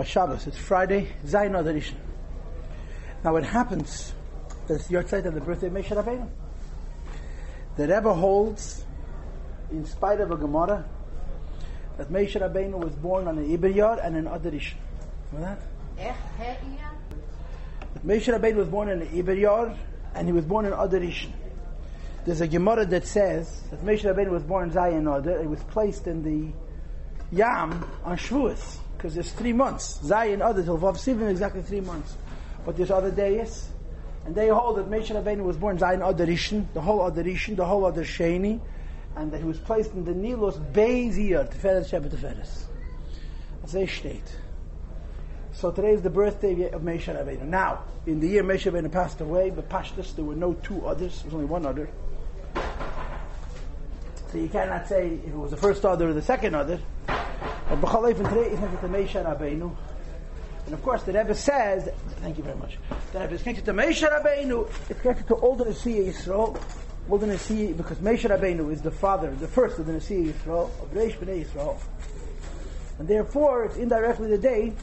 Shabbos. It's Friday, Zayin Adar Now it happens that it's the Yortzeit of the birthday of Moshe Rabbeinu. The Rebbe holds, in spite of a Gemara, that Moshe Rabbeinu was born on an Iber and an Adar Rishon. Remember that? Eh, that Moshe Rabbeinu was born in an Iber and he was born in Adar Rishon. There's a Gemara that says that Moshe Rabbeinu was born in Zayin Adar. It was placed in the Yam on Shavuos because there's three months. Zayin Adar till Vav Sivan exactly three months. But there's other days, and they hold that Moshe Rabbeinu was born Zayin Adar Rishon, the whole Adar Rishon, the whole Adar Sheni, and that he was placed in the Nilos Beizir Teferes Shabbat Teferes. That's a state. So today is the birthday of Moshe Rabbeinu. Now, in the year Moshe Rabbeinu passed away, but Pashtus, there were no two others. There was only one other. So you cannot say if it was the first other or the second other. But B'chaleif today is connected to Moshe Rabbeinu. And of course, the Rebbe says, thank you very much, the Rebbe is connected to Moshe Rabbeinu, it's connected to all the Nasiya Yisrael, all the Nasiya, because Moshe Rabbeinu is the father, the first of the Nasiya Yisrael, of Reish B'nai Yisrael. And therefore, it's indirectly the day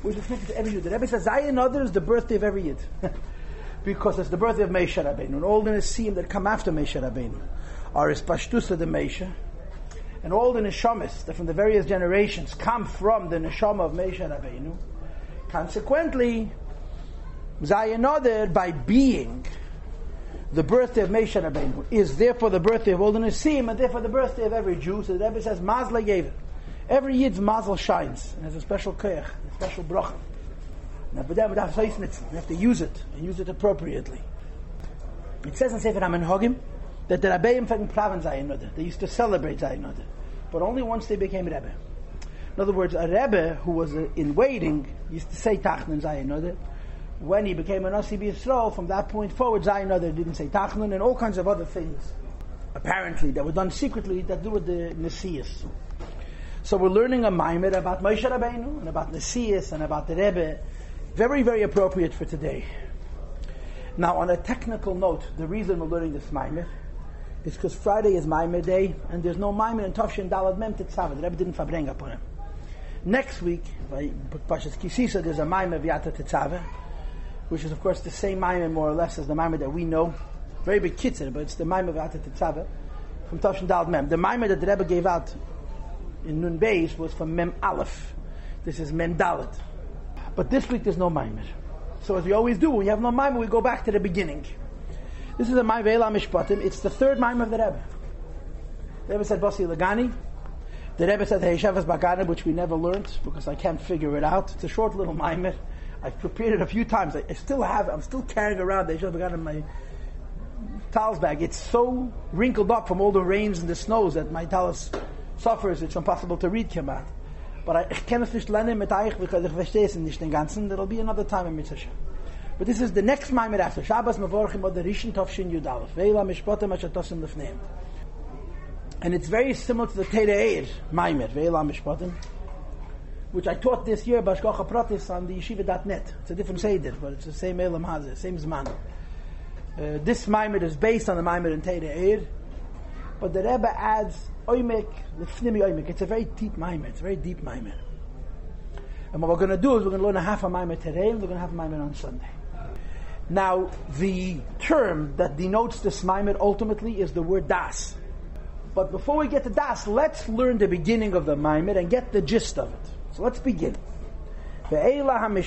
which is connected to every Yid. The Rebbe says, Zayin Adar is the birthday of every Yid. because it's the birthday of Moshe Rabbeinu. And all the Nasiim that come after Moshe Rabbeinu are his Pashtusa the Moshe, and all the neshamas that from the various generations come from the neshama of Moshe Rabbeinu. Consequently, Zayin by being the birthday of Moshe Rabbeinu, is therefore the birthday of all the Nesim, and therefore the birthday of every Jew. So the Rebbe says, Mazla it. Every Yid's mazel shines, and has a special koyach, a special bracha. Now, but then, you have to use it, and use it appropriately. It says in Sefer HaMenhogim, that the Rebbeim from Praven Zayin They used to celebrate Zayin but only once they became Rebbe. In other words, a Rebbe who was uh, in waiting used to say Tachnan Zayin When he became a Nasi Yisrael, from that point forward, Zayin didn't say Tachnan and all kinds of other things, apparently, that were done secretly that do with the Nasias. So we're learning a Maimed about Moshe Rabbeinu and about Nasias and about the Rebbe. Very, very appropriate for today. Now, on a technical note, the reason we're learning this Maimed is because Friday is Maimer Day, and there's no Maimer in Tafshin Dalad Mem Tetzavah. The Rebbe didn't fabring upon him. Next week, by Pashas Kisisa, there's a Maimer Viata Tetzavah, which is of course the same Maimer more or less as the Maimer that we know. Very big kitzur, but it's the Maimer Viata Tetzavah from Tafshin Dalad Mem. The Maimer that the Rebbe gave out in Nun Beis was from Mem Aleph. This is Mem Dalet. But this week there's no Maimer. So as we always do, when you have no Maimer, we go back to the beginning. This is a Maim Ve'ela Mishpatim. It's the third Maim of the Rebbe. The Rebbe said Basi Lagani. The Rebbe said Heishavas Bagana, which we never learned because I can't figure it out. It's a short little Maimir. I've prepared it a few times. I, still have, I'm still carrying around the Heishavas Bagana in my talis bag. It's so wrinkled up from all the rains and the snows that my talis suffers. It's impossible to read Kemat. But I can't es nicht lernen mit because ich verstehe es nicht den ganzen. There'll be another time in Mitzvah. But this is the next Maimer after Shabbos Mavorchim or the Rishon Tovshin Yudalef. Veila Mishpotem Ashatosim Lefneim. And it's very similar to the Tere Eir Maimer, Veila Mishpotem, which I taught this year Bashkocha Pratis on the yeshiva.net. It's a different Seder, but it's the same Elam Hazeh, same Zman. Uh, this Maimer is based on the Maimer in Tere Eir, but the Rebbe adds Oimek, Lefnimi Oimek. It's a very deep Maimer, it's a very deep Maimer. And what we're going to do is we're going to learn a half a Maimer today and we're going to have a Maimer on Sunday. Now, the term that denotes this Maimed ultimately is the word das. But before we get to das, let's learn the beginning of the Maimed and get the gist of it. So let's begin. These are the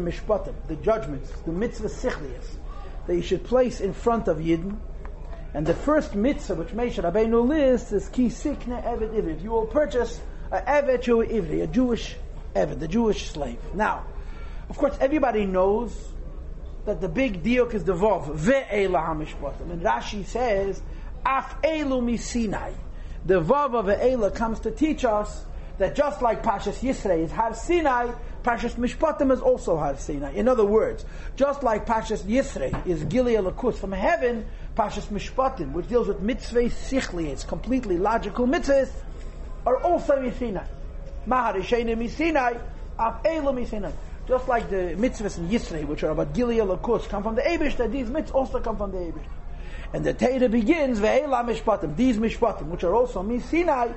mishpatim, the judgments, the mitzvah sichlias that you should place in front of Yidden. And the first mitzvah which Moshe Rabbeinu lists is ki sikne eved ivri. You will purchase a eved ivri, a Jewish eved, a Jewish slave. Now, of course, everybody knows that the big diok is the vov ve'ela hamishpatim, and Rashi says af elu misinai. The vav of ve'ela comes to teach us that just like Pashas Yisrei is Har Sinai, Pashas Mishpatim is also Har Sinai. In other words, just like Pashas Yisrei is Gilead Lakus from heaven, Pashas Mishpatim, which deals with mitzvah sichli, it's completely logical mitzvahs, are also Misinai. Mahar Misinai, Af Elu Misinai. Just like the mitzvahs in Yisrei, which are about Gilead Lakus, come from the Abish, that these mitzvahs also come from the Abish. And the Torah begins, Ve'ela Mishpatim, these Mishpatim, which are also Mi Sinai,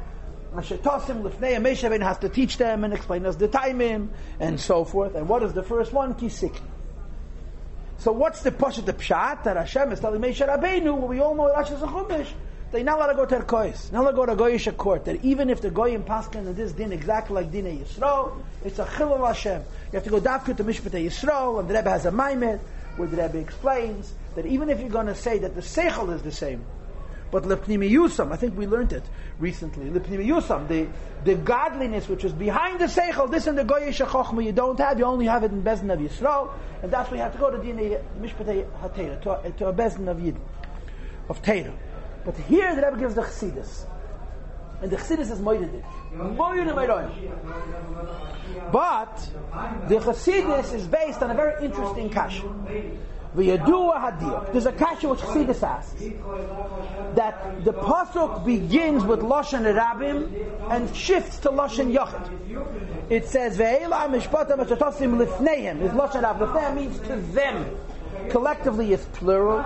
Ashetosim Lifnei Rabbeinu has to teach them and explain us the timing and so forth. And what is the first one? Kisik. So what's the Pashat the Pshat that Hashem is telling Moshe Rabbeinu? We all know Rashi's a Zachumish. They not allowed to go to Erkois, not allowed to go to Goyish court. That even if the Goyim Paskin and this din exactly like Din Yisrael, it's a Chilul Hashem. You have to go dafka to Mishpat Yisrael, and the Rebbe has a Maimed where the Rebbe explains that even if you're going to say that the Seichel is the same, but lepnimi yusam, I think we learned it recently. Lepnimi yusam, the the godliness which is behind the seichel, this in the goyish chochma you don't have. You only have it in bezin of Yisrael, and that's why you have to go to the mishpatei hatera to, to a bezin of Yid of Teira. But here the Rebbe gives the chassidus, and the chassidus is moededik. But the chassidus is based on a very interesting kasha. V'yadua hadiyah. There's a kasha which Chassidus asks that the pasuk begins with lashon rabim and shifts to lashon yachid. It says ve'ela mishpatam meshatosim lifneihem. Is lashon rab lifneihem means to them. Collectively is plural.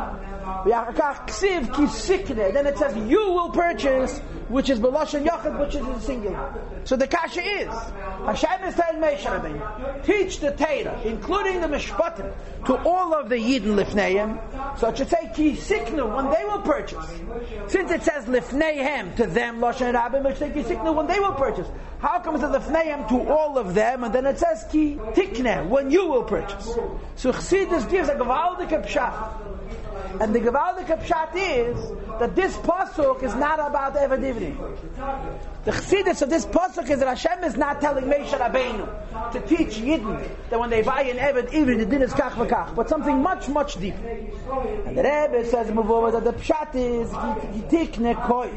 Then it says you will purchase, which is Belashon Yachid, which is in singular. So the kasha is Hashem is telling teach the Torah, including the Mishpatim, to all of the Yidden Lifneim. So it should say Ki Siknu when they will purchase. Since it says Lifneihem to them, Lashon Rabbim, it should say Ki when they will purchase. How comes it Lifneihem to all of them, and then it says Ki Tikne when you will purchase? So Chassidus gives a Gavaldik Pshat. And the Gevaldik Pshat is that this pasuk is not about Eved. The chassidus of this pasuk is that Hashem is not telling Moshe Rabbeinu to teach Yidden that when they buy an Eved Ivri, the din is kach v'kach, but something much, much deeper. And the Rebbe says move that the Pshat is Gitikne Koi.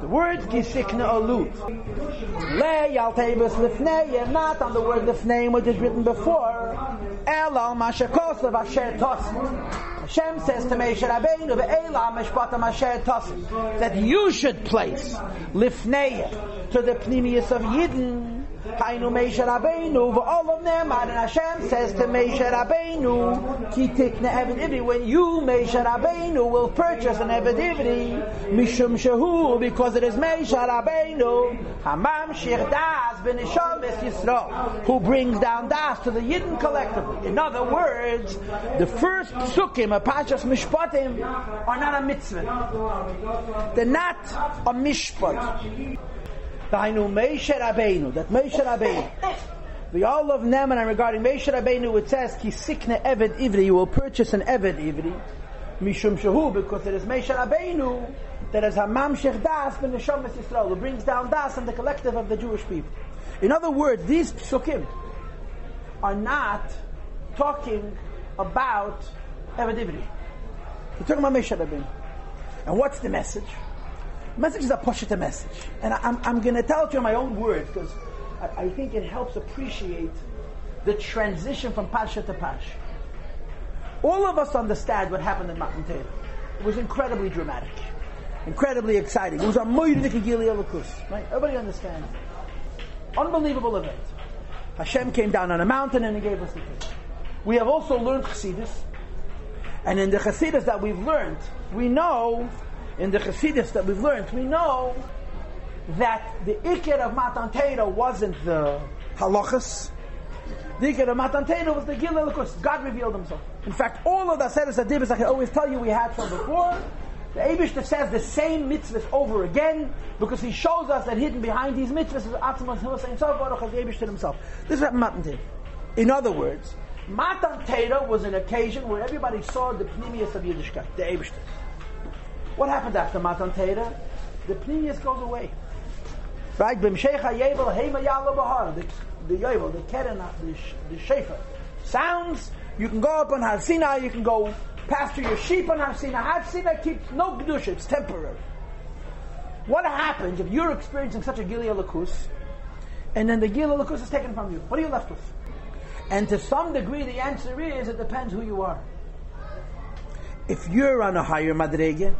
The word Gitikne Alut. Le Yaltebus Lifnei, not on the word Lifnei, which is written before. El al Mashakosav Asher Tosit. Hashem says to Moshe Rabbeinu, that you should place lifnei to the pnimius of Yidden Hainu Meisha Rabbeinu, all of them, and Hashem says to Meisha Rabbeinu, Ki tikne Eved Ivri, when you, Meisha Rabbeinu, will purchase an Eved Ivri, Mishum Shehu, because it is Meisha Rabbeinu, Hamam Shir Das ben Ishamis Yisrael, who brings down Das to the Yidden collectively. In other words, the first Sukkim, a Pashas Mishpatim, are not a mitzvah. They're not a mishpat. Dainu Moshe Rabbeinu, that Moshe Rabbeinu, the all of Neman regarding Moshe Rabbeinu, it says, Ki sikne Eved Ivri, you will purchase an Eved Ivri, Mishum Shahu, because it is Moshe Rabbeinu, that is Hamam Shech Das ben Neshom Yisrael, who brings down Das and the collective of the Jewish people. In other words, these psukim are not talking about Eved Ivri. They're talking about Moshe Rabbeinu. And what's the message? Message is a Poshita message. And I, am I'm, I'm going to tell it to you in my own words because I, I, think it helps appreciate the transition from Pasha to Pash. All of us understand what happened in Matan Torah. It was incredibly dramatic, incredibly exciting. It was a Moedik Elikus, right? Everybody understands. Unbelievable event. Hashem came down on a mountain and he gave us the Torah. We have also learned Chassidus, and in the Chassidus that we've learned, we know in the Chassidus that we've learned, we know that the Ikir of Matan wasn't the halachas. The Ikir of Matan was the Lukus. God revealed himself. In fact, all of the Aseret Adibis, I can always tell you, we had from before. The Abish that says the same mitzvahs over again because he shows us that hidden behind these mitzvahs is Atzmas Hussein Baruch the Abish himself. This is what Matan. In other words, Matan was an occasion where everybody saw the pneumius of Yiddishkeit, the Abish. What happened after Matan Torah? The pneumius goes away. Right? B'mshecha yevel heima yalo bahar. The yevel, the keren, the, the shefa. Sounds, you can go up on Har Sinai, you can go pasture your sheep on Har Sinai. Har Sinai keeps no kedusha, it's temporary. What happens if you're experiencing such a Gilead Lakus, and then the Gilead Lakus is taken from you? What are you left with? And to some degree, the answer is it depends who you are. If you're on a higher madrege,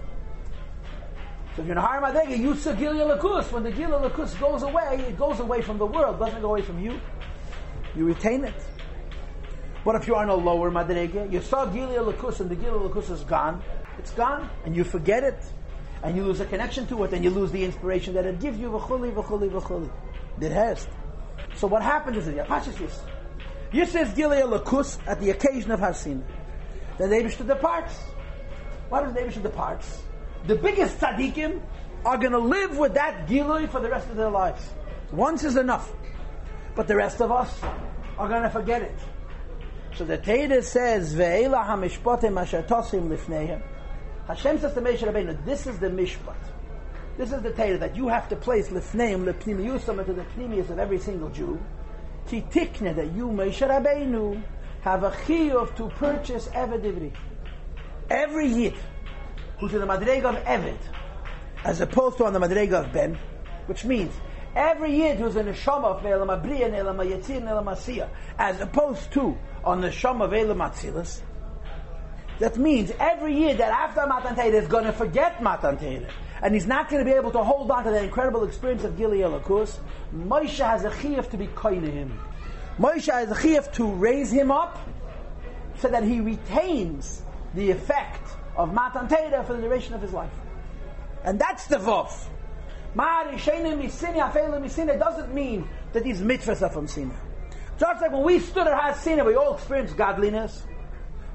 so if you're in a higher madrega, you saw Gilia Lakus. When the Gilia Lakus goes away, it goes away from the world, doesn't go away from you. You retain it. But if you're on a lower madrega, you saw Gilia Lakus and the Gilia Lakus is gone, it's gone, and you forget it. and you lose a connection to it, and you lose the inspiration that it gives you. V'chuli, v'chuli, v'chuli. It has. So what happens is that Pashas Yis. Yis says Gilead Lakus at the occasion of Hasin. The Abishta departs. Why does the Abishta departs? The biggest tzaddikim are going to live with that Gilui for the rest of their lives. Once is enough. But the rest of us are going to forget it. So the Torah says, "Ve'ela hamishpatim asher tosim lifneihem." Hashem says to Moshe Rabbeinu, "This is the mishpat. This is the Torah that you have to place lifneim lepnimiyusam into the pnimius of every single Jew. Ki tikne that you Moshe Rabbeinu have a chiyuv to purchase eved ivri. Every yid who's in the madrega of eved, as opposed to on the madrega of ben, which means every year who's in the shama of Ne'elam Abriya, Ne'elam Yatzir, Ne'elam Asiyah, as opposed to on the shama of Elam that means every year that after Matan Torah is going to forget Matan and he's not going to be able to hold on to the incredible experience of Gili Elakus, Moshe has a chiyuv to be kind to him. Moshe has a chiyuv to raise him up so that he retains the effect of Matan Torah for the duration of his life. And that's the Vov. It doesn't mean that these mitzvahs are from Sinai. Just like when we stood at Har Sinai, we all experienced godliness.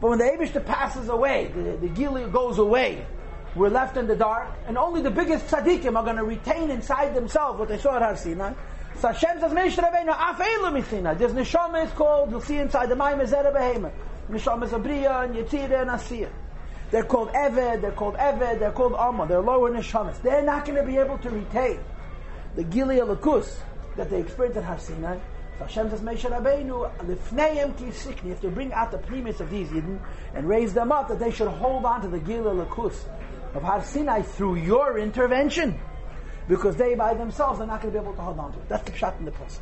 But when the Abishta passes away, the, the Gilead goes away, we're left in the dark, and only the biggest tzaddikim are going to retain inside themselves what they saw at Har Sinai. So Hashem says, Meish Rabbeinu, Af Eilu Mitzina. There's Neshama is called, you'll see inside the Maim Zera Behema. Neshama is Abriya, and Yetzirah, and Asiyah. They're called Eved, they're called Eved, they're called Amma, they're lower Neshamas. They're not going to be able to retain the Gilead Lakus that they experienced at Har Sinai. So Hashem says, Moshe Rabbeinu, lifneim kisikni, you have to bring out the premise of these Yidden and raise them up that they should hold on to the Gila Lakus of Har Sinai through your intervention. Because they by themselves are not going to be able to hold on to it. That's the shot in the plus.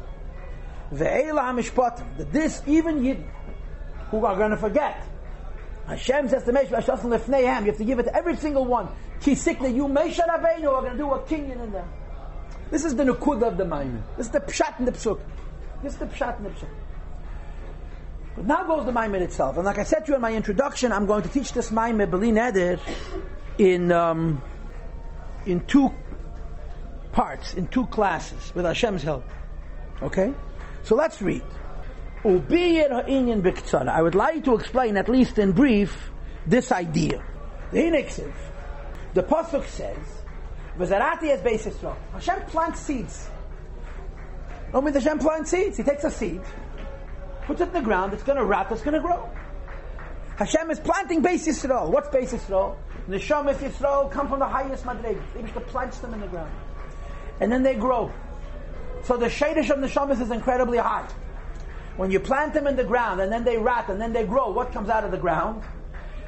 Ve'ela HaMishpatim, that this, even Yidden, who are going to forget, Hashem says to lifneihem, you have to give it to every single one. Kisikni, you are going to do a kinyan in them. This is the nukud of the Maimon. This is the pshat in the psuk. This is the pshat in the psuk. But now goes the Maimon itself. And like I said to you in my introduction, I'm going to teach this Maimon, Beli Neder, in, um, in two parts, in two classes, with Hashem's help. Okay? So let's read. I would like to explain, at least in brief, this idea. The Hinexiv, the Pasuk says, V'zarati es Beis Yisrael. Hashem plants seeds. No mean Hashem plants seeds. He takes a seed, puts it in the ground, it's going to rot, it's going to grow. Hashem is planting Beis Yisrael. What's Beis Yisrael? Neshamas Yisrael come from the highest madreg. He just plants them in the ground. And then they grow. So the shadish of Neshamas is incredibly high. When you plant them in the ground and then they rot and then they grow, what comes out of the ground?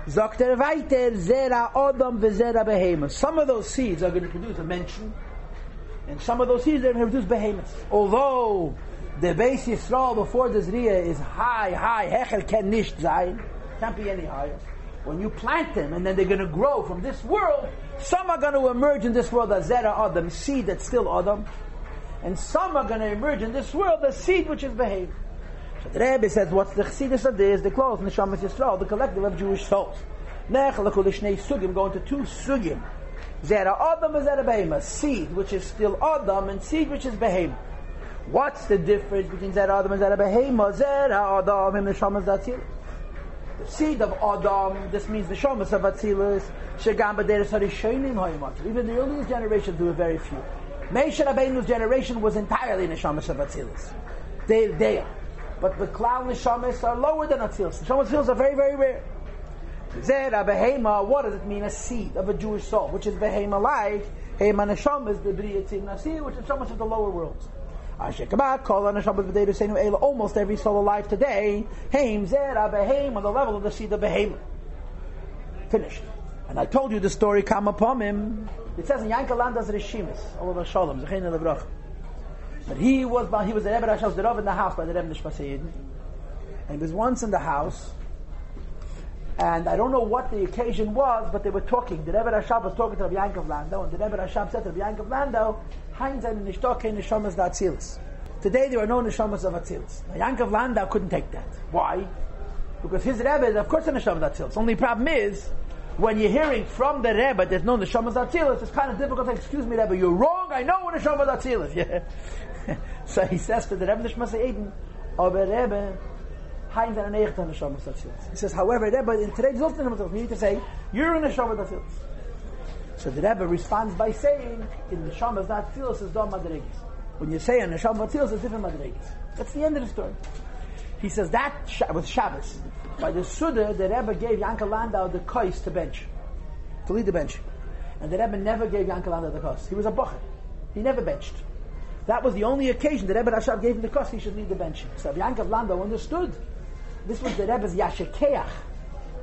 Zokter weiter, zera odom v'zera behema. Some of those seeds are going to produce a mention, and some of those seeds are going to produce behemoths. Although the Beis Yisrael before the Zriya is high, high, hechel ken nicht sein, can't be any higher. When you plant them and then they're going to grow from this world, some are going to emerge in this world as zera odom, seed that's still odom, and some are going to emerge in this world as seed which is behemoth. The Rebbe says, what's the chassidus of this? The clothes, Neshamas Yisrael, the collective of Jewish souls. Nech lekulishne sugim, going to two sugim. Zera Adam and Zera Behema, seed which is still Adam and seed which is Behema. What's the difference between Zera Adam and Zera Behema? Zera Adam and Neshamas Atzilus. The seed of Adam, this means the Shomas of Atzilus, Shegam B'deres HaRishonim Hoyamatzil. Even the earliest generations, there were very few. Moshe Rabbeinu's generation was entirely Neshamas of Atzilus. They, they are. But the cloud neshamas are lower than atzilus. Neshamas atzilus are very, very rare. Zera behema, what does it mean? A seed of a Jewish soul, which is behema like hema neshama is the briyatzim nasir, which is so much of the lower worlds. Almost every soul alive today, Haim Zera Behem on the level of the seed of Behem. Finished. And I told you the story come upon him. It says in Yankel Landas Rishimis, Allah Shalom, Zechain Lebrach. But he was he was the Rebbe Rashos the in the house by the Rebbe Nishmasayid. And he was once in the house, and I don't know what the occasion was, but they were talking. The Rebbe Rashab was talking to Rabbi Yankov Landau, and the Rebbe Rashab said to Rabbi Yankov Landau, Heinz and Nishtoke Nishamas. Today there are no Nishamas of Atzilis. Now Yankov Landau couldn't take that. Why? Because his Rebbe is of course a Nisham Datzilis. Only problem is, when you're hearing from the Rebbe there's no Neshamas Atzilis, it's kind of difficult to excuse me, Rebbe, you're wrong, I know what Neshamas Atzilis. Yeah. so he says to the Rebbe Nishmas Eden, aber Rebbe, Hein der Necht an Neshamas Atzilis. He says, however, Rebbe, in today's Zultan, you need to say, you're in Neshamas Atzilis. So the Rebbe responds by saying, in Neshamas Atzilis is Dom Madregis. When you say in Neshamas Atzilis, it's different Madregis. That's the end of the story. He says that was Shabbos. By the Suda, the Rebbe gave Yankel Landau the kais to bench, to lead the bench. And the Rebbe never gave Yankel Landau the kais. He was a bocher. He never benched. That was the only occasion that Rebbe Rashab gave him the kais, he should lead the bench. So Yankel Landau understood. This was the Rebbe's Yashakeach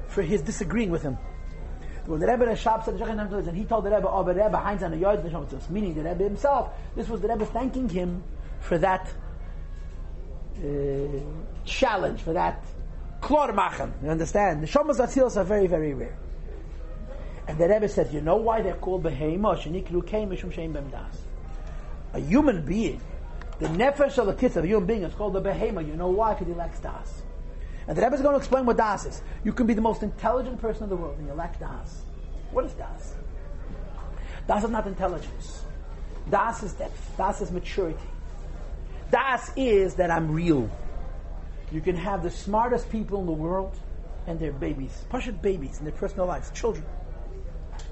for his disagreeing with him. When the Rebbe Rashab said, and he told the Rebbe, oh, but Rebbe Heinz and the meaning the Rebbe himself, this was the Rebbe thanking him for that uh, challenge, for that klor machen. You understand? The shomas are very, very rare. And the Rebbe said, you know why they're called behema? A human being, the nefesh of the kiss of a human being is called the behema. You know why? Because he lacks das. And the Rebbe is going to explain what das is. You can be the most intelligent person in the world and you lack das. What is das? Das is not intelligence. Das is depth. Das is maturity. Das is that I'm real. You can have the smartest people in the world and they're babies, Pashut babies in their personal lives, children.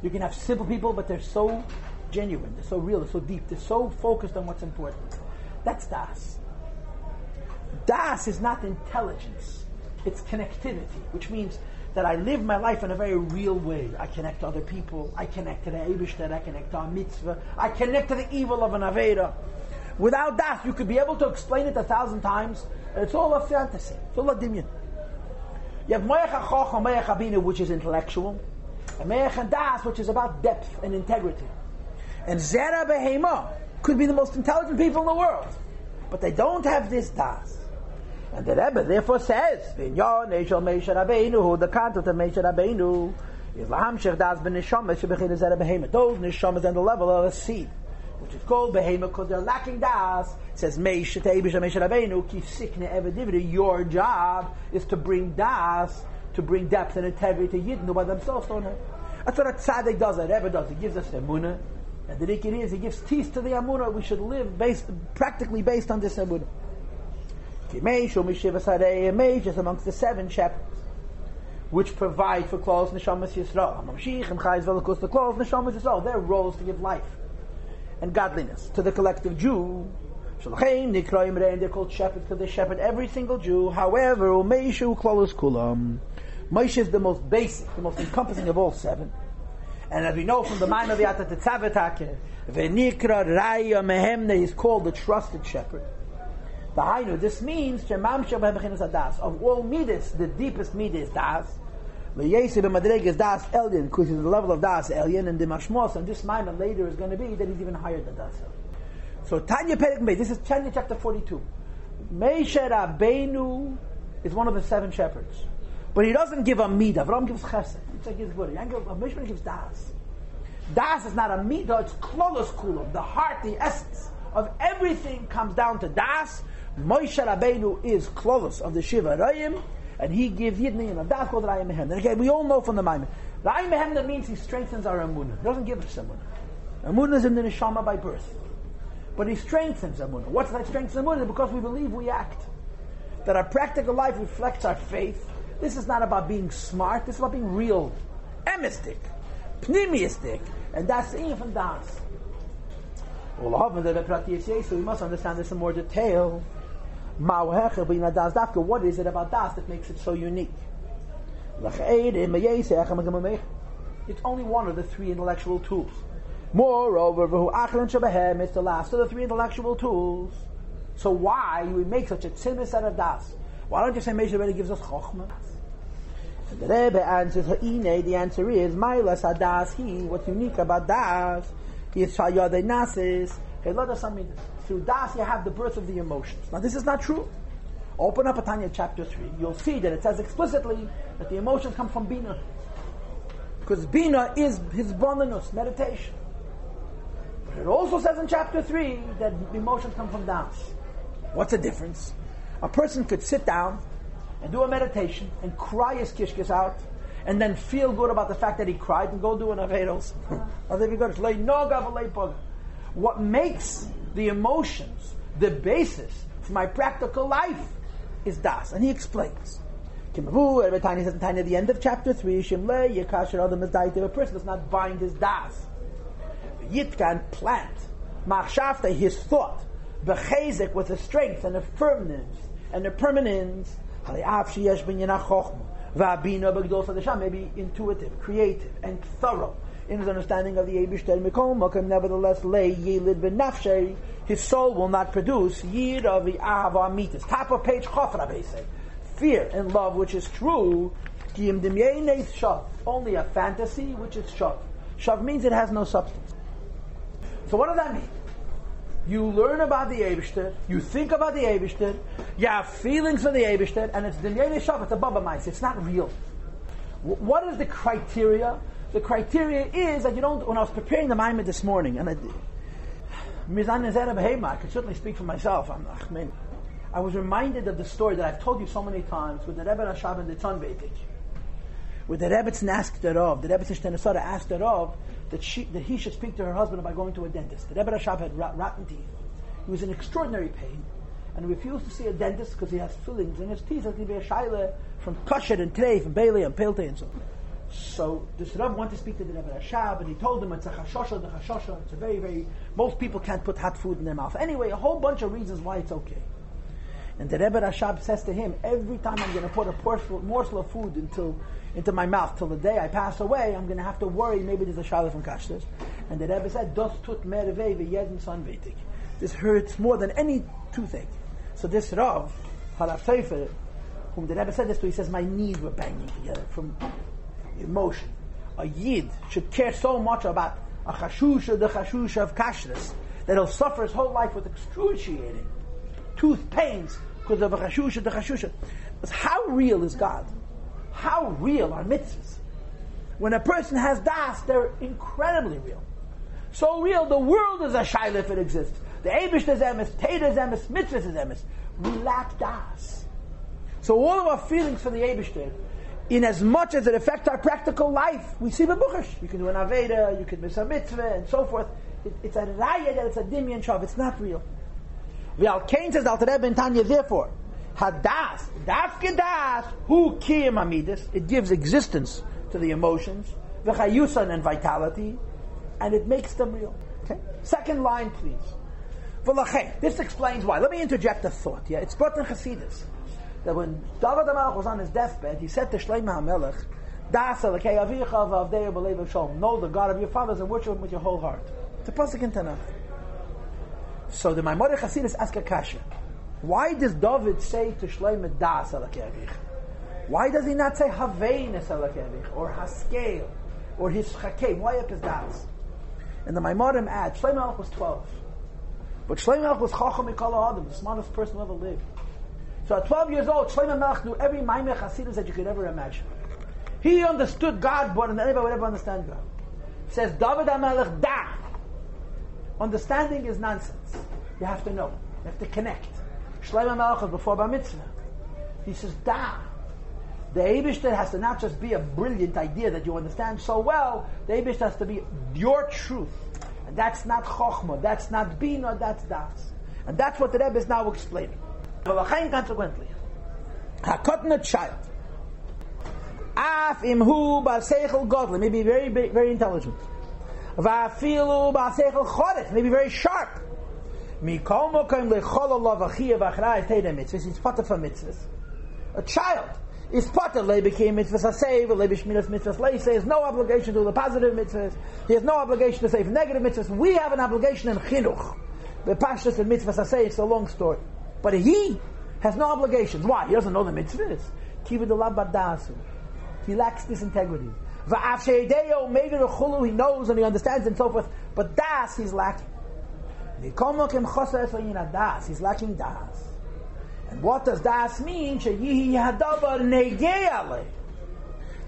You can have simple people, but they're so genuine, they're so real, they're so deep, they're so focused on what's important. That's Das. Das is not intelligence, it's connectivity, which means that I live my life in a very real way. I connect to other people, I connect to the Eibishter, I connect to a mitzvah, I connect to the evil of an Aveda. Without that, you could be able to explain it a thousand times, it's all a fantasy. It's all a dimyan. You have Moyach HaChoch and Moyach which is intellectual, and Moyach Das, which is about depth and integrity. And Zera Behema could be the most intelligent people in the world, but they don't have this Das. And the Rebbe therefore says, Vinyon Eshel Meisha Rabbeinu, the content of Meisha Rabbeinu, is Lahamshech Das Ben Neshamas Shebechin Zera Behema. Those Neshamas on the level of a seed which is called behema because they're lacking das. It says Meish Teibish Meish Rabbeinu Kif Sikne Evedividi. Your job is to bring das, to bring depth and integrity to Yidden by themselves don't have. That's what a tzaddik does. A Rebbe does. He gives us the emunah, and the Rikir is he gives teeth to the emunah. We should live based, practically based on this. Meish is amongst the seven shepherds which provide for clothes neshamas Yisrael. Mamshich and Chayz Velakus the clothes neshamas Yisrael. Their roles to give life and godliness to the collective Jew. They're called shepherds because they shepherd every single Jew. However, Umeishu Klolos Kulam. Moshe is the most basic, the most encompassing of all seven. And as we know from the mind of Yata Tetzavetake, Venikra Raya Mehemne is called the trusted shepherd. The Hainu, this means of all midas, the deepest midas das. V'yesib b'madreg is das elyon, because he's the level of das elyon, and the mashmos, and this mind later is going to be that he's even higher than das So Tanya Perek this is Tanya chapter 42. Meisher Rabbeinu is one of the seven shepherds. But he doesn't give a midah. Avram gives chesed. Yitzchak gives good. Mishman gives das. Das is not a midah, it's klolos kulam. The heart, the essence of everything comes down to das. Moshe Rabbeinu is klolos of the Shiva Rayim and he gives Yidni and Das called Raya Mehem. Okay, we all know from the Maimon. Raya Mehem means he strengthens our Amunah. He doesn't give us Amunah. Amunah is in the Neshama by birth. But he strengthens Amunah. What's that strengthens Amunah? Because we believe we act. That our practical life reflects our faith. This is not about being smart, this is about being real. Emistic. Pneumistic. And that's the Das. So we must understand this in more detail. What is it about Das that makes it so unique? It's only one of the three intellectual tools. Moreover, it's the last of the three intellectual tools. So why do we make such a tzimis out of Das? Why don't you say Moshe already gives us chokhmah? The Rebbe answers, the answer is, Mailas Hadas, he, what's unique about Das, is Shayade Nasis, through Das you have the birth of the emotions. Now this is not true. Open up Tanya chapter 3. You'll see that it says explicitly that the emotions come from Bina. Because Bina is his bonanus, meditation. But it also says in chapter 3 that emotions come from Das. What's the difference? A person could sit down and do a meditation and cry his kishkis out and then feel good about the fact that he cried and go do an Averos. what makes the emotions the basis for my practical life is das. And he explains. Tanya says at the end of chapter 3, a person does not bind his das. Yitkan plant, machshavta, his thought, bechezek with a strength and a firmness and a permanence, maybe intuitive, creative, and thorough in his understanding of the Eibishter Mikol nevertheless, lay yilid b'nafshei, his soul will not produce yid of the ahava mitas. Top of page chof, Rabbi. Fear and love, which is true, only a fantasy, which is shav. Shav means it has no substance. So what does that mean? You learn about the Eibishter, you think about the Eibishter, you have feelings for the Eibishter, and it's Dinyene Shav, it's a Baba Mice, it's not real. What is the criteria the criteria is that you don't. When I was preparing the Maimon this morning, and I, I could certainly speak for myself. I'm, I, I was reminded of the story that I've told you so many times with the Rebbe Rashab and the Tzon With the Rebbetzin asked of, the Rebbetzin Shterna Sarah asked of that, she, that he should speak to her husband about going to a dentist. The Rebbe Rashab had rotten teeth. He was in extraordinary pain and refused to see a dentist because he has fillings in his teeth. It could be a shaila from kasher and treif and bailey and pilte and so on. So this Rav wanted to speak to the Rebbe Rashab, and he told him it's a chashosha, the chashosha. It's a very, very. Most people can't put hot food in their mouth. Anyway, a whole bunch of reasons why it's okay. And the Rebbe Rashab says to him, every time I'm going to put a morsel, morsel of food into into my mouth till the day I pass away, I'm going to have to worry. Maybe there's a shaila from kashrus. And the Rebbe said, "Dos tut son veitik." This hurts more than any toothache. So this Rav, Harav Sefer, whom the Rebbe said this to, he says, my knees were banging together from emotion. A yid should care so much about a chashusha, the chashusha of kashrus, that he'll suffer his whole life with excruciating tooth pains because of a chashusha, the chashusha. How real is God? How real are mitzvahs? When a person has das, they're incredibly real. So real, the world is a shaila if it exists. The Abish is emes, Teda is emes, mitzvahs is emes. We lack das. So all of our feelings for the Abish in as much as it affects our practical life. We see the Buchash. You can do an Aveda, you can miss a mitzvah, and so forth. It, it's a raya that it's a dimian shav. It's not real. Al Kain says, Al in Tanya, therefore, hadas, dafke das, hu kiyam amidis, it gives existence to the emotions, the v'chayusan and vitality, and it makes them real. Okay? Second line, please. This explains why. Let me interject a thought. Yeah, it's brought in Hasidus that when David HaMelech was on his deathbed, he said to Shlomo HaMelech, Das Elokei Avicha v'Avdei B'Lev Shalom. Know the God of your fathers and worship Him with your whole heart. It's a pasuk in Tanakh. So the Maimonides Hasidus ask a kasha. Why does David say to Shlomo Das Elokei Avicha? Why does he not say Havein Elokei Avicha or Haskel or his Chakeim? Why up his Das? And the Maimorim adds, Shlomo was 12. But Shlomo was Chacham Mikol Adam, the smartest person who ever lived. So at 12 years old, Melech knew every Maimeh Hasidus that you could ever imagine. He understood God more than anybody would ever understand God. says David HaMelech da. Understanding is nonsense. You have to know. You have to connect. Shlomo was before Bar Mitzvah. He says da. The Abishter has to not just be a brilliant idea that you understand so well. The Abishter has to be your truth. And that's not Chokhmah, that's not Bina, that's Das. And that's what the Rebbe is now explaining. Consequently, a child, af imhu ba'seichel godly, may be very, very intelligent. Va'afilu ba'seichel chodesh, may be very sharp. Mikol mokim lechol Allah v'chiyah v'achrayah teidem mitzvahs, it's of a mitzvahs. A child is of became mitzvahs asay, lebish minas mitzvahs leise, he has no obligation to do the positive mitzvahs, he has no obligation to say negative mitzvahs. We have an obligation in chinuch. The pashtas and mitzvahs asay, it's a long story. But he has no obligations. Why? He doesn't know the mitzvahs. He lacks this integrity. He knows and he understands and so forth. But das he's lacking. He's lacking das. And what does das mean?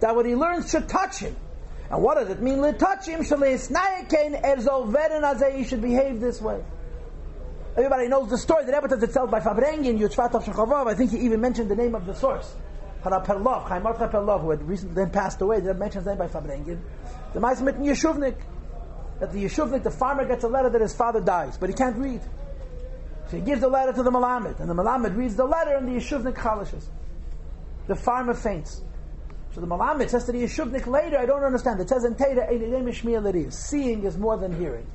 That what he learns should touch him. And what does it mean? Touch him. You should behave this way. Everybody knows the story. The Rebbe tells itself by Fabrengi and Yutzvat of. I think he even mentioned the name of the source. Haraperlov, Chaim Mordechai Perlov, who had recently then passed away, the Rebbe mentions name by Fabrengen, the mit Yeshuvnik, that the Yeshuvnik, the farmer gets a letter that his father dies, but he can't read. So he gives the letter to the Malamed, and the Malamed reads the letter, and the Yeshuvnik chalishes. The farmer faints. So the Malamed says to the Yeshuvnik later, I don't understand. It says in Teda. Seeing is more than hearing.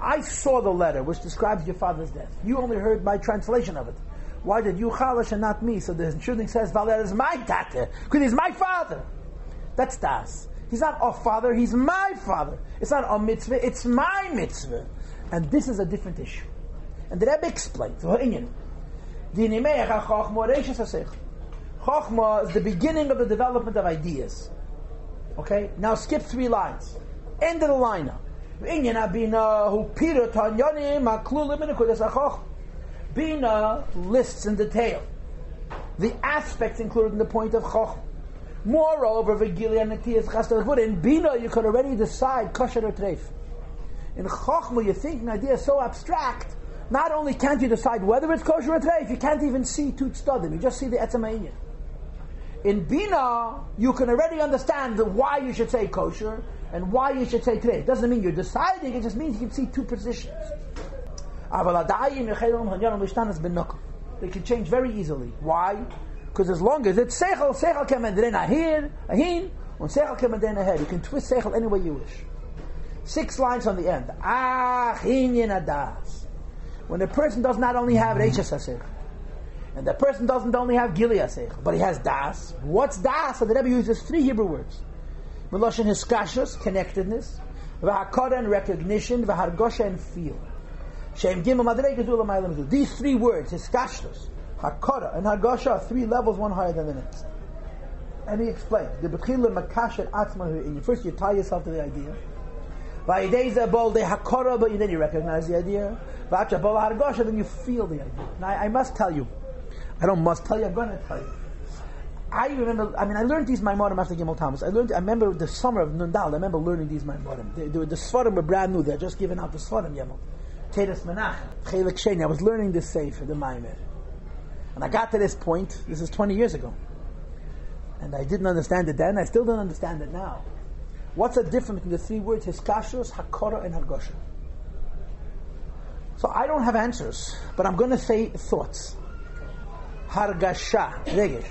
I saw the letter which describes your father's death. You only heard my translation of it. Why did you chalish and not me? So the shooting says, Valer is my tate, because he's my father. That's das. He's not a father, he's my father. It's not a mitzvah, it's my mitzvah. And this is a different issue. And the Rebbe explains, Chokhmah is the beginning of the development of ideas. Okay? Now skip three lines. End of the line now. Bina lists in detail the aspects included in the point of Chokhmah. Moreover, in Bina you could already decide kosher or treif. In Chokhmah you think an idea is so abstract, not only can't you decide whether it's kosher or treif, you can't even see tut stadim, you just see the etzemayin. In Bina, you can already understand why you should say kosher and why you should say treif. It doesn't mean you're deciding, it just means you can see two positions. They can change very easily. Why? Because as long as it's seichel, seichel kemendren ahir, ahin, and seichel kemendren ahead. You can twist seichel any way you wish. Six lines on the end. Adas. When a person does not only have reishes hasech, and the person doesn't only have Gilead but he has Das. What's Das? So the Rebbe uses three Hebrew words. Meloshin Hiskashus, connectedness, V'hakara and recognition, V'hargosha and feel. Shem Gimel These three words, Hiskashus, Hakara, and Hargosha are three levels, one higher than the next. And he explains, the Bechila Makashet Atzmahu, first you tie yourself to the idea. By Va'ideza bol de hakara, but then you recognize the idea. Va'acha bol hargosha, then you feel the idea. Now I must tell you, I don't must tell you, I'm going to tell you. I remember, I mean, I learned these Maimorim after Gimel Tammuz. I learned, I remember the summer of Nundal, I remember learning these Maimorim. The, the, the Sfarim were brand new, they're just giving out the Sfarim, Yemel. Teres Menach, Chelik Sheni. I was learning this Sefer, the Maimir. And I got to this point, this is 20 years ago. And I didn't understand it then, I still don't understand it now. What's the difference between the three words, Hiskashus, Hakora, and Hargosha? So I don't have answers, but I'm going to say thoughts hargasha.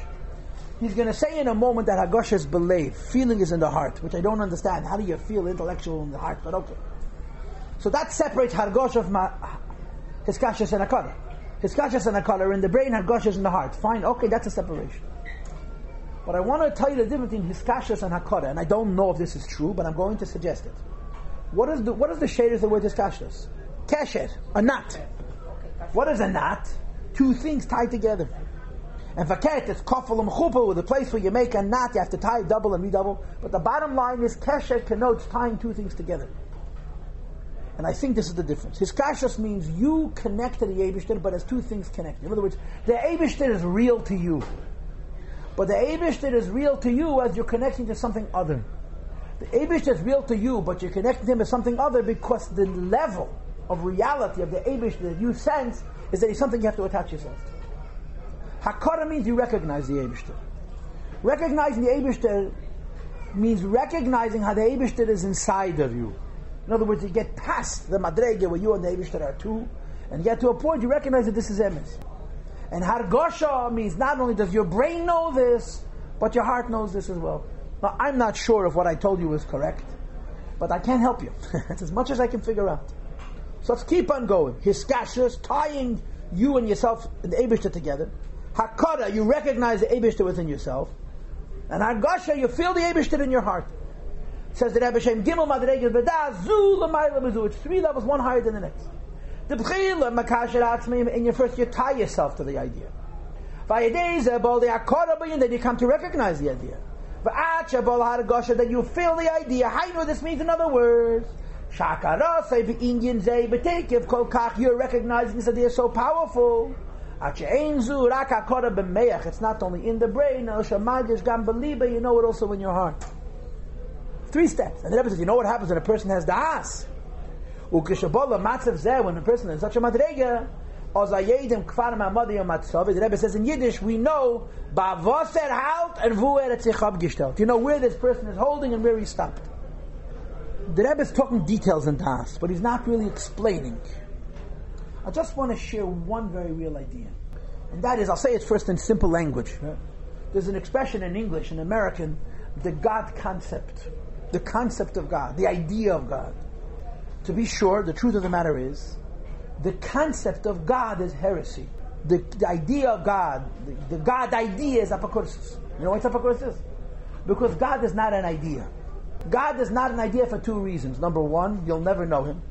He's going to say in a moment that hargasha is belief, feeling is in the heart, which I don't understand. How do you feel intellectual in the heart? But okay. So that separates hargasha from hiskashas and akara. Hiskashas and akara are in the brain, hargashas in the heart. Fine, okay, that's a separation. But I want to tell you the difference between hiskashas and hakara, and I don't know if this is true, but I'm going to suggest it. What is the what is the shade of the word hiskashas? Kesher, a knot. What is a knot? Two things tied together. And vaket, it's kofel and with a place where you make a knot, you have to tie double and redouble. But the bottom line is kesher connotes tying two things together. And I think this is the difference. His kashas means you connect to the Abishter, but as two things connected. In other words, the Abishter is real to you. But the Abishter is real to you as you're connecting to something other. The Abishter is real to you, but you're connecting to him as something other because the level of reality of the Abishter that you sense is that he's something you have to attach yourself to. Hakara means you recognize the Eibishter. Recognizing the Eibishter means recognizing how the Eibishter is inside of you. In other words, you get past the Madrege where you and the Eibishter are two, and you get to a point you recognize that this is Emes. And Hargosha means not only does your brain know this, but your heart knows this as well. Now, I'm not sure if what I told you is correct, but I can't help you. It's as much as I can figure out. So let's keep on going. Hiskashas, tying you and yourself and the Abishta together. Hakara, you recognize the Abishter within yourself. And Hargasha, you feel the Abishter in your heart. Says the Rebbe Shem Gimel Madregel B'da Zu L'mayla B'zu. It's three levels, one higher than the next. The B'chila Makasher Atzmim, your first you tie yourself to the idea. Vayadeza Bol the Hakara B'yin, then you come to recognize the idea. V'acha Bol Hargasha, then you feel the idea. How you know this means in other words? Shakara say the Indian Zay B'tekiv Kol Kach, you're recognizing this idea so powerful. It's not only in the brain, you know it also in your heart. Three steps. And the Rebbe says, you know what happens when a person has the as? When a person is such a madrega, matzav. The Rebbe says in Yiddish, we know ba'avoser halt and vu eretzichav gestelt. You know where this person is holding and where he stopped. The Rebbe is talking details in Das, but he's not really explaining. I just want to share one very real idea. And that is, I'll say it first in simple language. There's an expression in English, in American, the God concept. The concept of God, the idea of God. To be sure, the truth of the matter is, the concept of God is heresy. The, the idea of God, the, the God idea is apokursis. You know what's apokursis? Because God is not an idea. God is not an idea for two reasons. Number one, you'll never know him.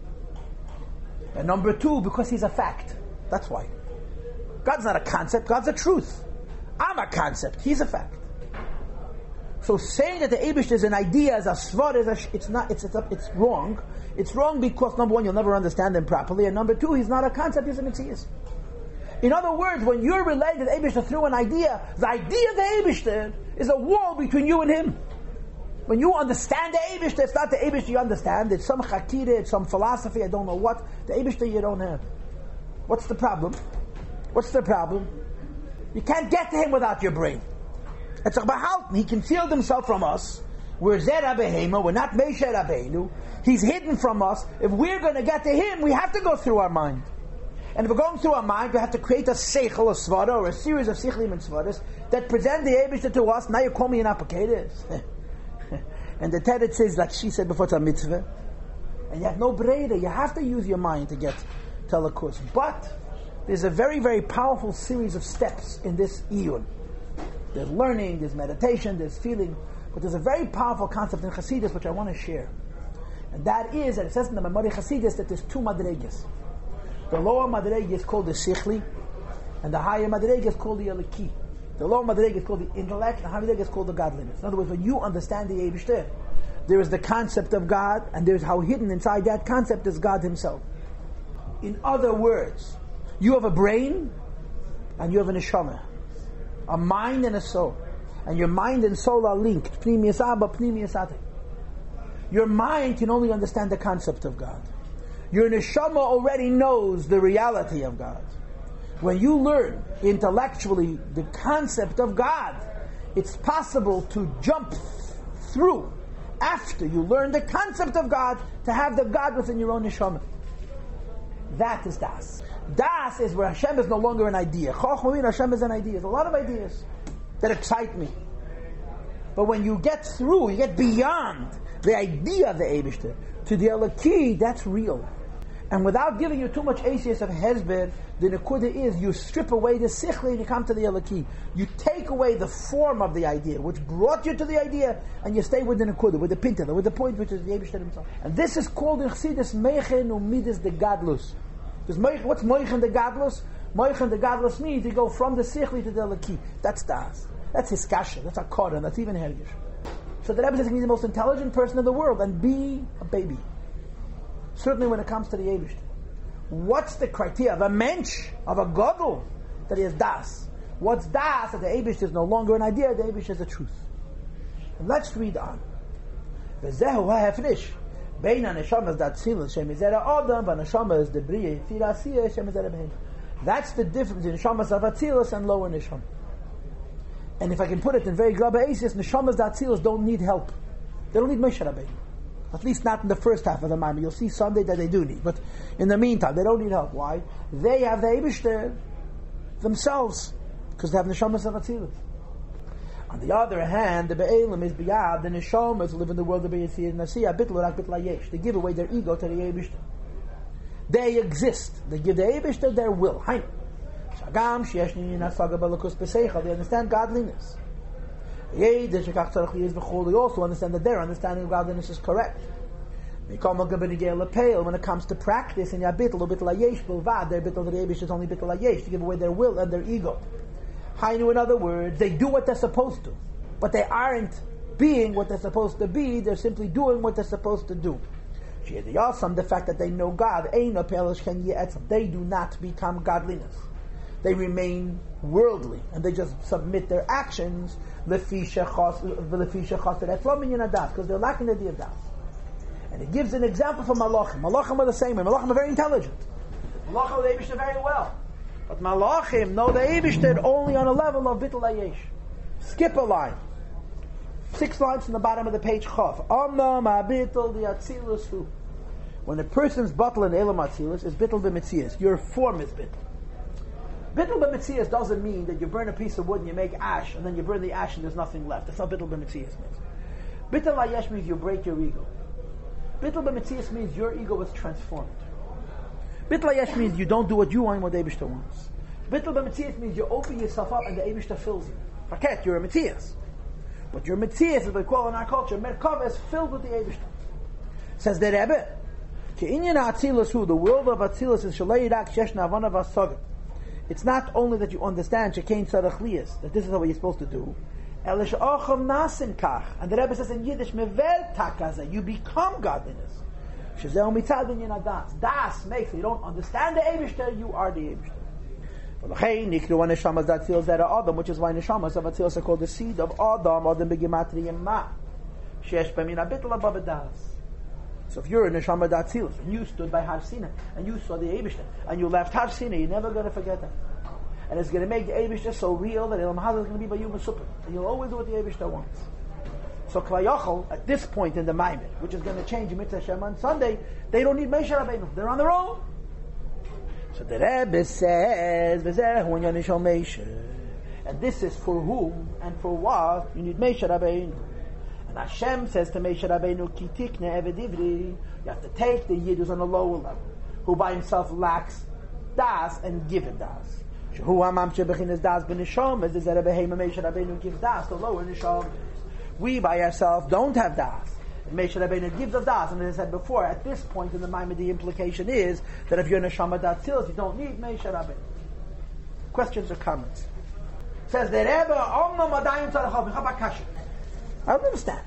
And number two, because he's a fact. That's why. God's not a concept, God's a truth. I'm a concept, he's a fact. So saying that the Abish is an idea, as a svar, is a, it's not, it's, it's, it's wrong. It's wrong because number one, you'll never understand him properly, and number two, he's not a concept, he's a mitzvah. In other words, when you're related to the Abishter through an idea, the idea of the Abishter is a wall between you and him. When you understand the Abishter, it's not the Abishter you understand, it's some chakira, it's some philosophy, I don't know what. The Abishter you don't have. What's the problem? What's the problem? You can't get to him without your brain. He concealed himself from us. We're Zera Behema, we're not Mesher Rabbeinu. He's hidden from us. If we're going to get to him, we have to go through our mind. And if we're going through our mind, we have to create a seichel, a svara, or a series of sichlim and svaras that present the Abishah to us. Now you call me an apocatus. and the Teretz says, like she said before, it's a mitzvah. And you have no breda. You have to use your mind to get telecourse. But there's a very, very powerful series of steps in this iyun. There's learning, there's meditation, there's feeling, but there's a very powerful concept in Hasidus which I want to share. And that is that it says in the Memori Hasidus that there's two madregas. The lower madrega is called the sichli, and the higher madrega is called the eliki. The lower madrega is called the intellect, the higher madrega is called the godliness. In other words, when you understand the Eibushter, there is the concept of God, and there's how hidden inside that concept is God Himself. In other words, you have a brain, and you have a neshama a mind and a soul. And your mind and soul are linked. Your mind can only understand the concept of God. Your neshama already knows the reality of God. When you learn intellectually the concept of God, it's possible to jump through after you learn the concept of God to have the God within your own neshama. That is das. Das is where Hashem is no longer an idea. Chochmah Hashem is an idea. There's a lot of ideas that excite me. But when you get through, you get beyond the idea of the Abishter to the Elaki, that's real. And without giving you too much ACS of Hezbed, the Nakuda is you strip away the Sichli and you come to the Elaki. You take away the form of the idea, which brought you to the idea, and you stay with the Nakuda, with the Pinta, with the point which is the Abishter himself. And this is called in Chassidus Mechen Umidis the Gadlus. Because what's Moichin the Gadlus? Moichin the Gadlus means you go from the Sichli to the Laki. That's Das. That's his kasha. That's a Koran. That's even Hergish. So the Rebbe says he's the most intelligent person in the world and be a baby. Certainly when it comes to the Abish. What's the criteria of a mensch, of a godel, that he has Das? What's Das? That the Abish is no longer an idea, the Abish is a truth. And let's read on. Bein is that shem neshama is the tirasiya shem. That's the difference in neshamas of atzilus and lower neshama. And if I can put it in very grab basis, neshamas that atzilus don't need help. They don't need Moshe Rabbeinu. At least not in the first half of the Maimon. You'll see Sunday that they do need. But in the meantime, they don't need help. Why? They have the Eibishter themselves. Because they have Neshamas of Atzilus. On the other hand, the Be'elim is biyad, the Neshomas who live in the world of Be'etzir Nasiya, bitl rak bitla yesh. They give away their ego to the Eibishter. They exist. They give the Eibishter their will. Hain. Shagam, nasaga balakus besecha. They understand godliness. They also understand that their understanding of godliness is correct. When it comes to practice in or Bitl their Bitl is only Bitl to give away their will and their ego. Hainu, in other words, they do what they're supposed to, but they aren't being what they're supposed to be. They're simply doing what they're supposed to do. The awesome, the fact that they know God, they do not become godliness. They remain worldly, and they just submit their actions because they're lacking the idea And it gives an example for Malachim. Malachim are the same way. Malachim are very intelligent. Malachim are very well. But Malachim know the Eibishter only on a level of Ayesh. Skip a line. Six lines from the bottom of the page, Chav. Omnam Abitul the Atzilus who. When a person's bottle in Elam Atzilus is Bittul B'Mitzias, your form is Bittul. Bittul B'Mitzias doesn't mean that you burn a piece of wood and you make ash, and then you burn the ash and there's nothing left. That's not Bittul B'Mitzias means. Bittul Ayesh means you break your ego. Bittul B'Mitzias means your ego is transformed. Bittul Ayesh means you don't do what you want, what the Abishta wants. Bittul B'Mitzias means you open yourself up and the Abishta fills you. Faket, you're a Mitzias. But your Mitzias, as we call in our culture, Merkava is filled with the Abishta. Says the Rebbe, Ke'inyan Atzilus who, the world of Atzilus is Shalei Yirak Shesh Navana. It's not only that you understand Shekain Tzarech that this is what you're supposed to do. Elish Ocham Nasim Kach. And the Rebbe says in Yiddish, Mevel Takaza, you become godliness. Shezeu Mitzad in Das. Das makes you don't understand the Eibishter, you are the Eibishter. V'lochein nikru one neshamas that are Adam, which is why neshamas of Atzilos are called the seed of Adam, Adam begimatri ma. Shesh b'min abitl above das. So if you're a neshama datzilus and you stood by Har Sinai and you saw the Eibushter and you left Har Sinai, you're never going to forget that. And it's going to make the Eibushter so real that Elam Hazal is going to be by you. And you'll always do what the Eibushter wants. So Klayachal, at this point in the Maimed, which is going to change Mitzvah Hashem on Sunday, they don't need Moshe Rabbeinu. They're on their own. So the Rebbe says, and this is for whom and for what you need Moshe Rabbeinu. And Hashem says to Moshe Rabbeinu, Kitikne evedivri, you have to take the Yid who's on a lower level, who by himself lacks das, and give him das. Shehu amam shebechinas das b'nishom, as the Rebbe Moshe Rabbeinu gives das, the lower nishom. We by ourselves don't have das. And Moshe Rabbeinu gives us das, and as I said before, at this point in the Maimon, the implication is that if you're in neshama datzils, you don't need Moshe Rabbeinu. Questions or comments? Says the Rebbe. I don't understand.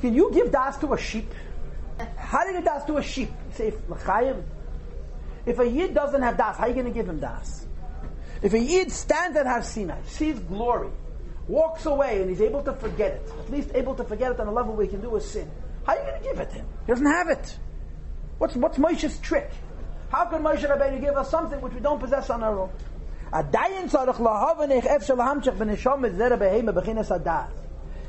Can you give das to a sheep? How do you give das to a sheep? You say, if, if a yid doesn't have das, how are you going to give him das? If a yid stands at Har Sinai, sees glory, walks away, and he's able to forget it, at least able to forget it on a level where he can do a sin, how are you going to give it to him? He doesn't have it. What's, what's Moshe's trick? How can Moshe Rabbeinu give us something which we don't possess on our own?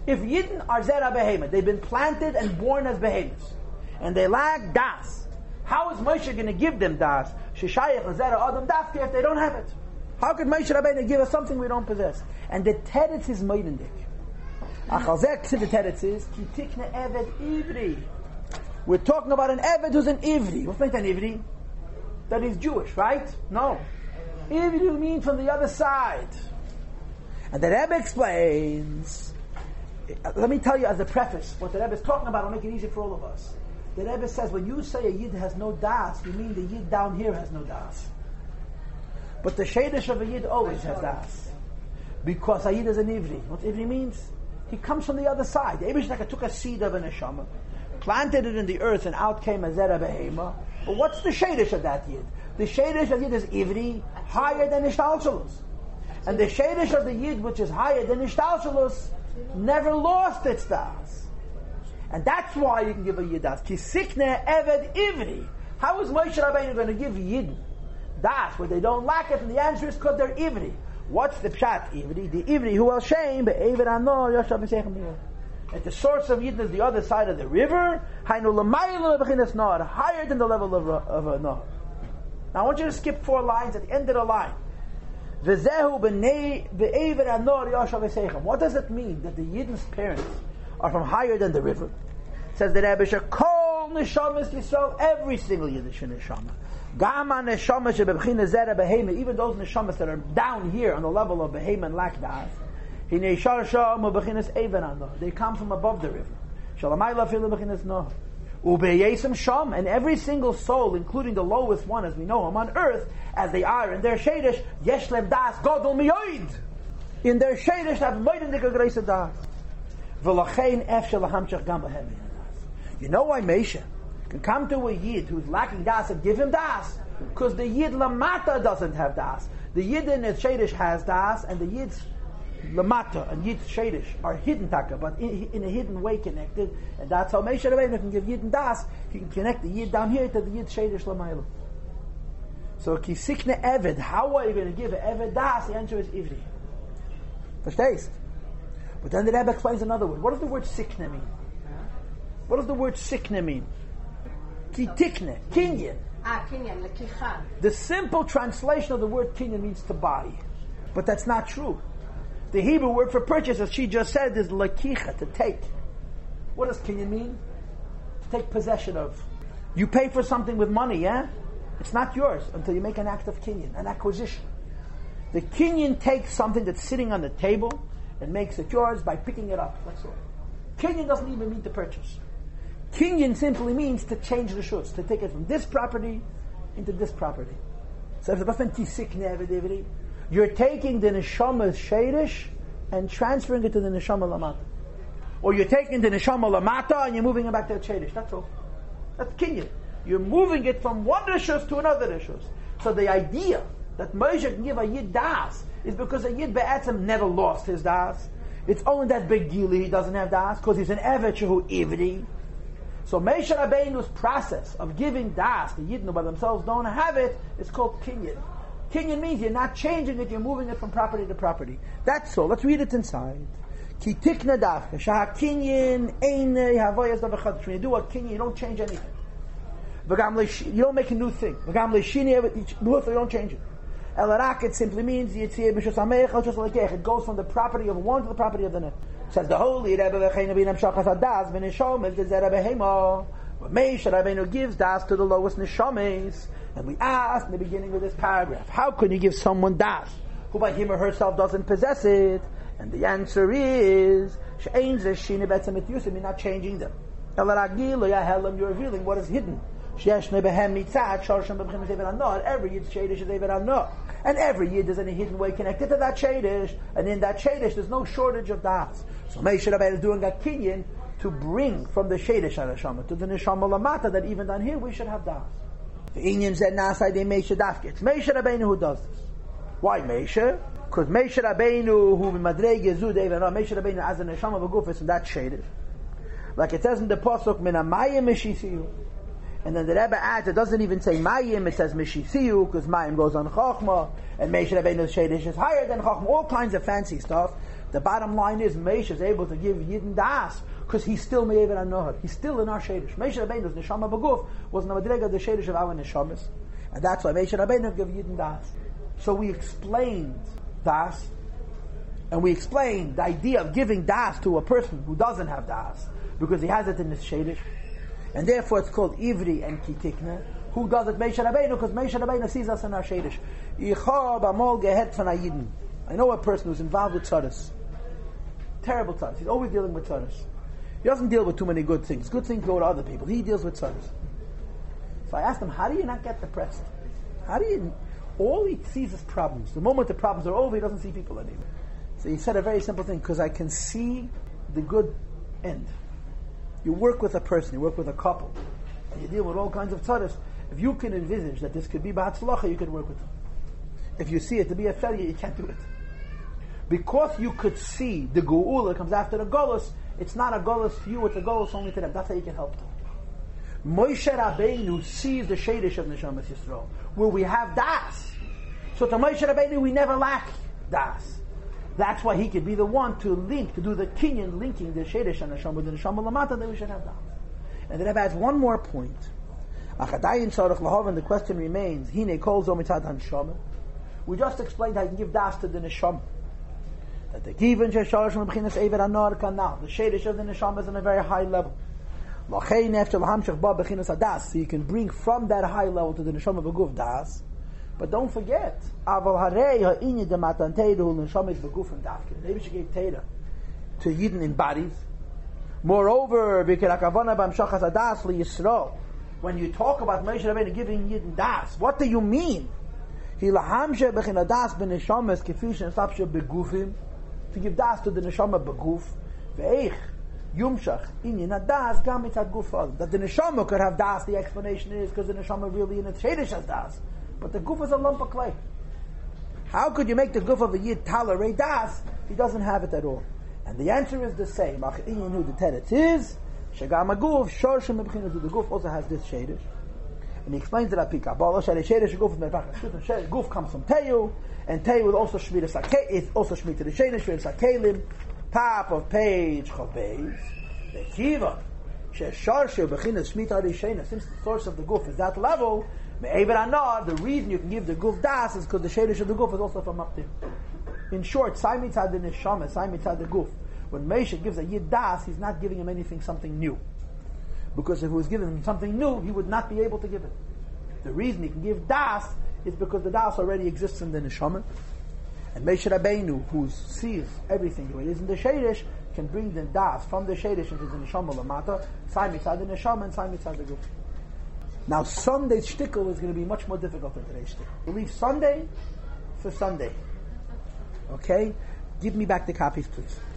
If Yidden are Zera Behemoth, they've been planted and born as behemoths, and they lack Das, how is Moshe going to give them Das? Shishayach Zera Adam Dafke if they don't have it. How could Moshe Rabbeinu give us something we don't possess? And the teretz is Meidendik. Achalzek to the teretz is Kitikne Eved Ivri. We're talking about an Eved who's an Ivri. What's meant an Ivri? That is Jewish, right? No. Ivri means from the other side. And the Rebbe explains let me tell you as a preface, what the Rebbe is talking about I'll make it easy for all of us. The Rebbe says when you say a Yid has no das, you mean the Yid down here has no das. But the Shadish of a Yid always has das. Because a Yid is an Ivri. What Ivri means? He comes from the other side. The Abishnaka took a seed of an neshama, planted it in the earth, and out came a Zera Behema. But what's the Shadish of that Yid? The Shadish of the Yid is Ivri, higher than Ishtalshalus. And the Shadish of the Yid, which is higher than Ishtalshalus, never lost its das. And that's why you can give a yidas. Kisikne eved ivri. How is Moshe Rabbeinu going to give yid das where they don't lack it? And the answer is because they're ivri. What's the pshat ivri? The ivri who will shame, but eved anor yoshav b'seichem At the source of yid is the other side of the river. Hainu higher than the level of, of a nor. Now I want you to skip four lines at the end of the line. What does it mean that the Yidden's parents are from higher than the river? It says that Abisha kol neshamas Yisrael, every single Yiddish neshama. Gama neshama shebebchina zera behema, even those neshamas that are down here on the level of behema and lakdas. They come from above the river. Shalamayla filu bechinas no. Ubeyesim sham, and every single soul, including the lowest one, as we know him on earth, as they are in their shadish, yeshlem das godol miyoid. In their shadish, have moiden dika greisa das. V'lachein ef shalahamshach gam You know why Mesha come to a yid who's lacking das and give him das? Because the yid lamata doesn't have das. The yid in his shadish has das, and the yid's Lamata and Yid Shadish are hidden taka, but in, in, a hidden way connected, and that's how Moshe Rabbeinu can give Yid and Das. He can connect the Yid down here to the Yid Shadish Lamayla. So kisikne eved. How are you going to give eved das? The answer is ivri. Verstehst? But then the Rebbe explains another word. What does the word sikne mean? What does the word sikne mean? Kitikne, kinyan. Ah, kinyan, lekicha. The simple translation of the word kinyan means to buy. But that's not true. The Hebrew word for purchase, as she just said, is lakicha, to take. What does kinyan mean? To take possession of. You pay for something with money, yeah? It's not yours until you make an act of kinyan, an acquisition. The kinyan takes something that's sitting on the table and makes it yours by picking it up. That's all. Kinyan doesn't even mean to purchase. Kinyan simply means to change the shus, to take it from this property into this property. So if the person tisik you're taking the neshama's shadish and transferring it to the neshama lamata. Or you're taking the neshama lamata and you're moving it back to the shadish. That's all. That's kinyan. You're moving it from one rishus to another rishus. So the idea that Moshe can give a yid das is because a yid be'etzim never lost his das. It's only that big deal he doesn't have das because he's an evet who ivri. So Moshe Rabbeinu's process of giving das, the yidnu by themselves don't have it, is called kinyan. Kinyan means you're not changing it, you're moving it from property to property. That's all. Let's read it inside. Ki tikna dafka, shaha kinyan eine havoyas davachad. When you do a kinyan, you don't change anything. You don't make a new thing. You don't change it. Elarak, it simply means it goes from the property of one to the property of the next. Says the holy Rebbe V'chein Shachas Adas V'nishom is the Rebbe But Meish Rabbeinu gives das to the lowest nishames. And we ask in the beginning of this paragraph, how can you give someone das who by him or herself doesn't possess it? And the answer is, She'ein Zeshine Betzem Yusim, you're not changing them. You're revealing what is hidden. Every yid shadish is Eiver And every yid is in a hidden way connected to that shadish. And in that shadish, there's no shortage of das. So Moshe Rabbeinu is doing a kinyan to bring from the shadish neshama to the neshama lamata that even down here we should have das. The Indian said nasai de Moshe dafke. It's Moshe Rabbeinu who does this. Why Moshe? Because Moshe Rabbeinu who madrege zud Eiver Moshe Rabbeinu as a neshama b'guf is in that shadish. Like it says in the pasuk, "Min amayim mishisiyu." And then the Rebbe adds, it doesn't even say Mayim, it says Mishisiyu, because Mayim goes on Chachma, and Meish Rabbeinu Shadish is higher than Chachma, all kinds of fancy stuff. The bottom line is, Meish is able to give Yidden Das, because he's still Me'ever Anohar. He's still in our Shadish. Meish Rabbeinu's Neshama Baguf was Namadrega the Shadish of our Neshamas. And that's why Meish Rabbeinu give Yidden Das. So we explained Das, and we explained the idea of giving Das to a person who doesn't have Das, because he has it in his Shadish. And therefore it's called Ivri and Kitikna. Who does it? Meisha Rabbeinu, because Meisha Rabbeinu sees us in our Shadish. I know a person who's involved with tzaddis. Terrible tzaddis. He's always dealing with tzaddis. He doesn't deal with too many good things. Good things go to other people. He deals with tzaddis. So I asked him, how do you not get depressed? How do you... All he sees is problems. The moment the problems are over, he doesn't see people anymore. So he said a very simple thing, because I can see the good end. You work with a person, you work with a couple, you deal with all kinds of tzaddis. If you can envisage that this could be ba'atzlacha, you can work with them. If you see it to be a failure, you can't do it. Because you could see the geula comes after the golus, it's not a golus for you, it's a golus only to them. That's how you can help them. Moshe Rabbeinu sees the shadish of Neshamas Yisrael, where we have das. So to Moshe Rabbeinu, we never lack das. That's why he could be the one to link, to do the kinyan, linking the Shedish and Hashem with the Neshama Lamata, that we should have that. And then Rebbe adds one more point. Achadayin Tzarech Lahov, and the question remains, Hine Kol Zomitad Hanshama. We just explained how you can give das to the Neshama. That the Kivin Shesharish Mabchinas Ever Anor Kanal, the Shedish of the Neshama is on a very high level. So you can bring from that high level to the Neshama Beguf Das. But don't forget, Harei Matan Teiru. Maybe she gave Teira to Yidden in bodies. Moreover. When you talk about Moshe Rabbeinu giving Yidden Das, what do you mean? He begufim to give das to the neshama beguf yumshach that the neshama could have das the explanation is because the neshama really in its shadish has das but the goof is a lump of clay. How could you make the goof of a yid tolerate das? He doesn't have it at all. And the answer is the same. The teretz is shagam aguf shorshim The goof also has this shadish. And he explains it at Pika. Ba'al Shari Sheresh Guf is Guf comes from Teyu, and Teyu is also Shmita Sake, it's also Shmita the Shenesh, Shmita Sakelim, top of page Chavez, the Kiva, since the source of the Guf is that level, Me'ever Anah, the reason you can give the Guf Das is because the Sheresh of the Guf is also from up there. In short, Sai Mitzad the Neshama, Sai Mitzad the Guf. When Moshe gives a Yid Das, he's not giving him anything, something new. Because if he was giving him something new, he would not be able to give it. The reason he can give Das is because the Das already exists in the Neshama. And Moshe Rabbeinu, who sees everything the way it is in the Shadish, can bring the Das from the Shadish into the Neshama Lamata, Sai Mitzad the Neshama and Sai Mitzad the Guf. Now Sunday's shtickle is going to be much more difficult than today's shtickle. We'll leave Sunday for Sunday. Okay? Give me back the copies, please.